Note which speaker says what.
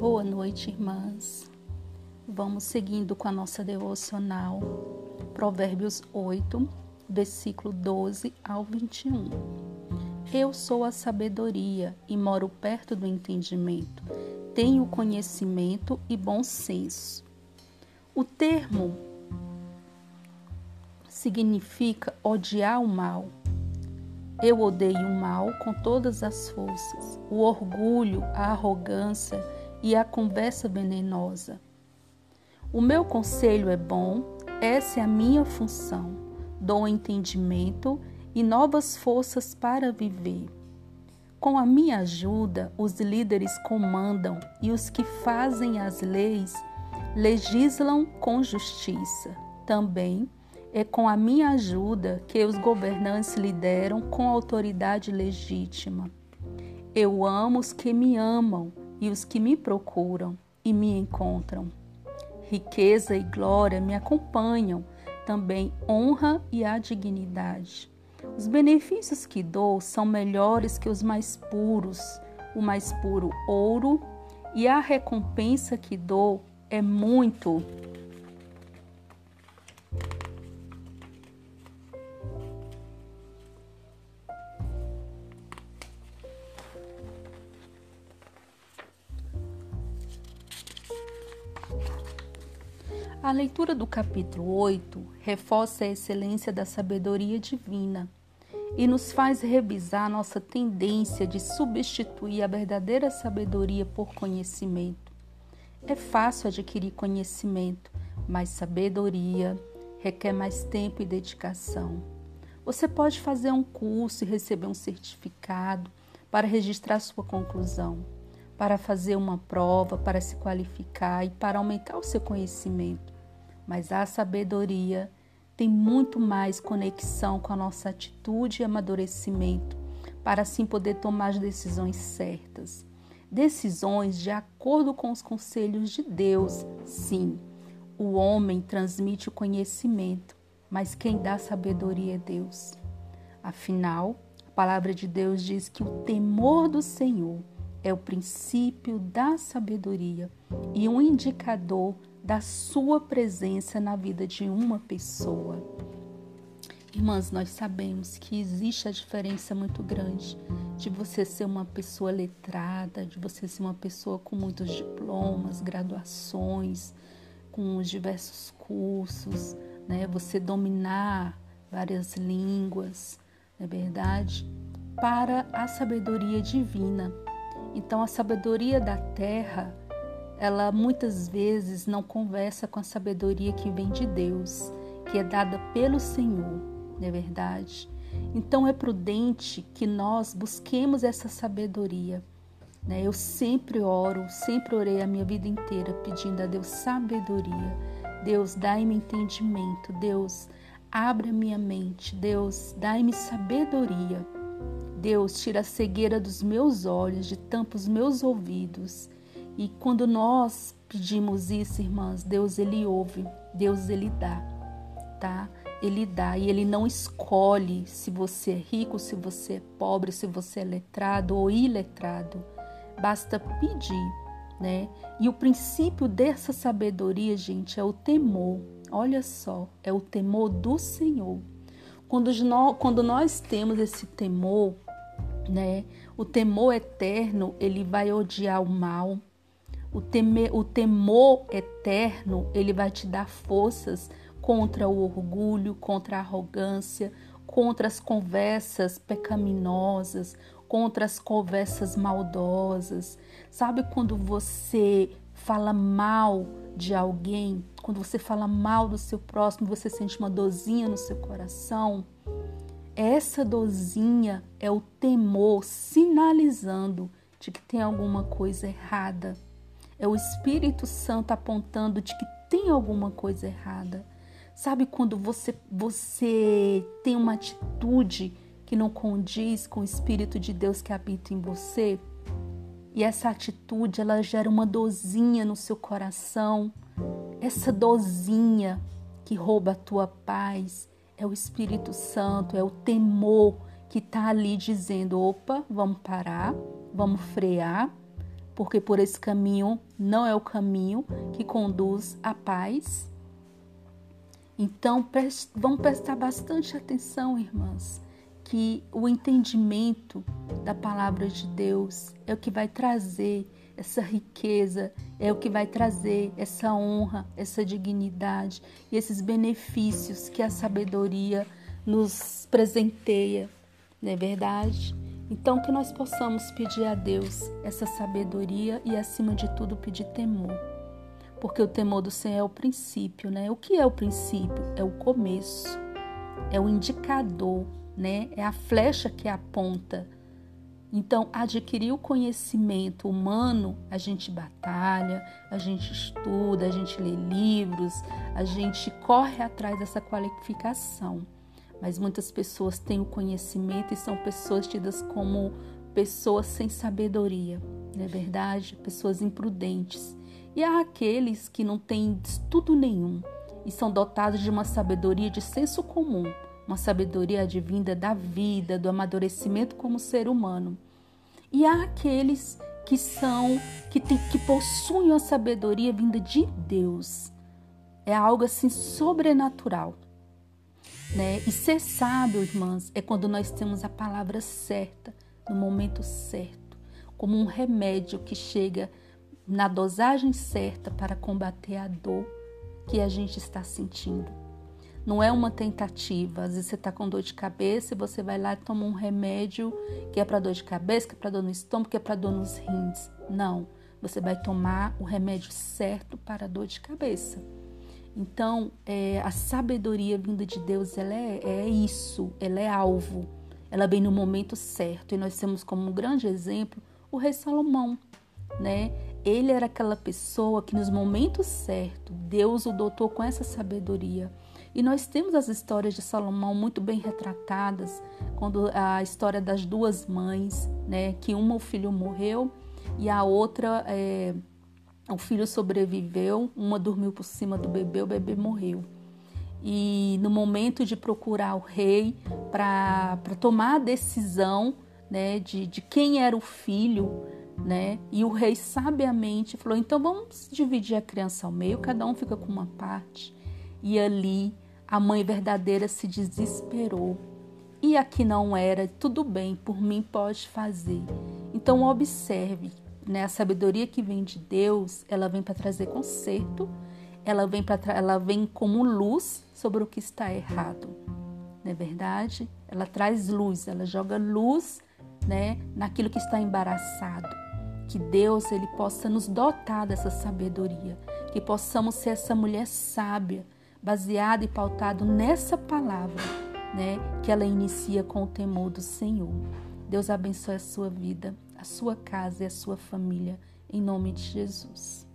Speaker 1: Boa noite, irmãs. Vamos seguindo com a nossa devocional. Provérbios 8, versículo 12 ao 21. Eu sou a sabedoria e moro perto do entendimento. Tenho conhecimento e bom senso. O termo significa odiar o mal. Eu odeio o mal com todas as forças, o orgulho, a arrogância e a conversa venenosa. O meu conselho é bom, essa é a minha função. Dou entendimento e novas forças para viver. Com a minha ajuda, os líderes comandam e os que fazem as leis legislam com justiça. Também é com a minha ajuda que os governantes lideram com autoridade legítima. Eu amo os que me amam e os que me procuram e me encontram. Riqueza e glória me acompanham, também honra e a dignidade. Os benefícios que dou são melhores que os mais puros, o mais puro ouro, e a recompensa que dou é muito A leitura do capítulo 8 reforça a excelência da sabedoria divina e nos faz revisar nossa tendência de substituir a verdadeira sabedoria por conhecimento. É fácil adquirir conhecimento, mas sabedoria requer mais tempo e dedicação. Você pode fazer um curso e receber um certificado para registrar sua conclusão, para fazer uma prova, para se qualificar e para aumentar o seu conhecimento mas a sabedoria tem muito mais conexão com a nossa atitude e amadurecimento, para assim poder tomar as decisões certas. Decisões de acordo com os conselhos de Deus, sim. O homem transmite o conhecimento, mas quem dá sabedoria é Deus. Afinal, a palavra de Deus diz que o temor do Senhor é o princípio da sabedoria e um indicador da sua presença na vida de uma pessoa. Irmãs, nós sabemos que existe a diferença muito grande de você ser uma pessoa letrada, de você ser uma pessoa com muitos diplomas, graduações, com os diversos cursos, né? Você dominar várias línguas, não é verdade? Para a sabedoria divina. Então, a sabedoria da terra ela muitas vezes não conversa com a sabedoria que vem de Deus, que é dada pelo Senhor, não é verdade? Então é prudente que nós busquemos essa sabedoria. Né? Eu sempre oro, sempre orei a minha vida inteira pedindo a Deus sabedoria. Deus, dai-me entendimento. Deus, abre a minha mente. Deus, dai-me sabedoria. Deus, tira a cegueira dos meus olhos, de tampa os meus ouvidos e quando nós pedimos isso, irmãs, Deus ele ouve, Deus ele dá, tá? Ele dá e ele não escolhe se você é rico, se você é pobre, se você é letrado ou iletrado. Basta pedir, né? E o princípio dessa sabedoria, gente, é o temor. Olha só, é o temor do Senhor. Quando nós, quando nós temos esse temor, né? O temor eterno, ele vai odiar o mal, o, temer, o temor eterno, ele vai te dar forças contra o orgulho, contra a arrogância, contra as conversas pecaminosas, contra as conversas maldosas. Sabe quando você fala mal de alguém, quando você fala mal do seu próximo, você sente uma dorzinha no seu coração? Essa dorzinha é o temor sinalizando de que tem alguma coisa errada é o Espírito Santo apontando de que tem alguma coisa errada. Sabe quando você você tem uma atitude que não condiz com o Espírito de Deus que habita em você? E essa atitude ela gera uma dozinha no seu coração. Essa dozinha que rouba a tua paz é o Espírito Santo, é o temor que está ali dizendo: opa, vamos parar, vamos frear porque por esse caminho não é o caminho que conduz à paz. Então, vamos prestar bastante atenção, irmãs, que o entendimento da palavra de Deus é o que vai trazer essa riqueza, é o que vai trazer essa honra, essa dignidade e esses benefícios que a sabedoria nos presenteia, não é verdade? Então, que nós possamos pedir a Deus essa sabedoria e, acima de tudo, pedir temor. Porque o temor do Senhor é o princípio, né? O que é o princípio? É o começo, é o indicador, né? É a flecha que aponta. Então, adquirir o conhecimento humano, a gente batalha, a gente estuda, a gente lê livros, a gente corre atrás dessa qualificação mas muitas pessoas têm o conhecimento e são pessoas tidas como pessoas sem sabedoria, não é verdade? Pessoas imprudentes. E há aqueles que não têm estudo nenhum e são dotados de uma sabedoria de senso comum, uma sabedoria advinda da vida, do amadurecimento como ser humano. E há aqueles que são que, tem, que possuem a sabedoria vinda de Deus. É algo assim sobrenatural. Né? E ser sábio, irmãs, é quando nós temos a palavra certa, no momento certo, como um remédio que chega na dosagem certa para combater a dor que a gente está sentindo. Não é uma tentativa. Às vezes você está com dor de cabeça e você vai lá e toma um remédio que é para dor de cabeça, que é para dor no estômago, que é para dor nos rins. Não. Você vai tomar o remédio certo para a dor de cabeça. Então, é, a sabedoria vinda de Deus, ela é, é isso, ela é alvo, ela vem no momento certo. E nós temos como um grande exemplo o rei Salomão, né? Ele era aquela pessoa que nos momentos certos Deus o dotou com essa sabedoria. E nós temos as histórias de Salomão muito bem retratadas, quando a história das duas mães, né? Que uma o filho morreu e a outra é, o filho sobreviveu, uma dormiu por cima do bebê, o bebê morreu. E no momento de procurar o rei para tomar a decisão né, de, de quem era o filho, né, e o rei sabiamente falou: então vamos dividir a criança ao meio, cada um fica com uma parte. E ali a mãe verdadeira se desesperou. E aqui não era, tudo bem, por mim pode fazer. Então observe né? A sabedoria que vem de Deus, ela vem para trazer conserto, ela vem para ela vem como luz sobre o que está errado. Não é verdade? Ela traz luz, ela joga luz, né, naquilo que está embaraçado. Que Deus ele possa nos dotar dessa sabedoria, que possamos ser essa mulher sábia, baseada e pautado nessa palavra, né, que ela inicia com o temor do Senhor. Deus abençoe a sua vida a sua casa e a sua família, em nome de Jesus.